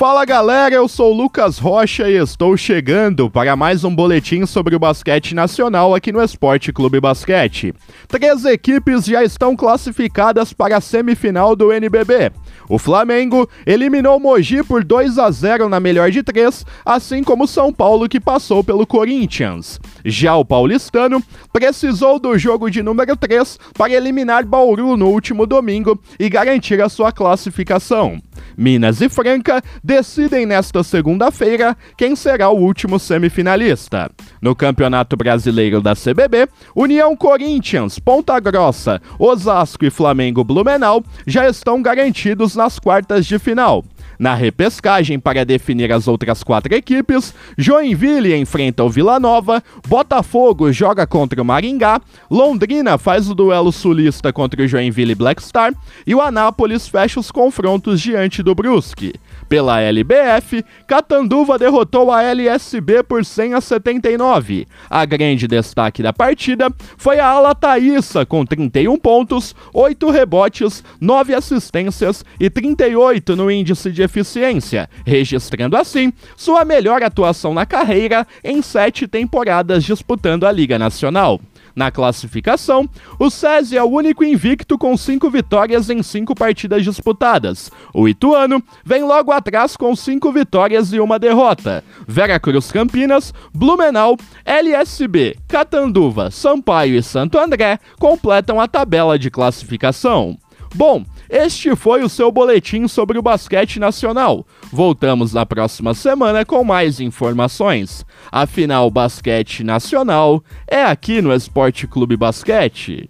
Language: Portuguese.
Fala galera, eu sou Lucas Rocha e estou chegando para mais um boletim sobre o basquete nacional aqui no Esporte Clube Basquete. Três equipes já estão classificadas para a semifinal do NBB. O Flamengo eliminou Mogi por 2 a 0 na melhor de três, assim como São Paulo que passou pelo Corinthians. Já o paulistano precisou do jogo de número 3 para eliminar Bauru no último domingo e garantir a sua classificação. Minas e Franca decidem nesta segunda-feira quem será o último semifinalista. No Campeonato Brasileiro da CBB, União Corinthians, Ponta Grossa, Osasco e Flamengo Blumenau já estão garantidos nas quartas de final. Na repescagem para definir as outras quatro equipes, Joinville enfrenta o Vila Nova, Botafogo joga contra o Maringá, Londrina faz o duelo sulista contra o Joinville Black Star e o Anápolis fecha os confrontos diante do Brusque. Pela LBF, Catanduva derrotou a LSB por 100 a 79. A grande destaque da partida foi a Ala Thaísa, com 31 pontos, 8 rebotes, 9 assistências e 38 no índice de eficiência, registrando assim sua melhor atuação na carreira em sete temporadas disputando a Liga Nacional. Na classificação, o SESI é o único invicto com cinco vitórias em cinco partidas disputadas. O Ituano vem logo atrás com cinco vitórias e uma derrota. Veracruz Campinas, Blumenau, LSB, Catanduva, Sampaio e Santo André completam a tabela de classificação. Bom, este foi o seu boletim sobre o basquete nacional. Voltamos na próxima semana com mais informações. Afinal, basquete nacional é aqui no Esporte Clube Basquete.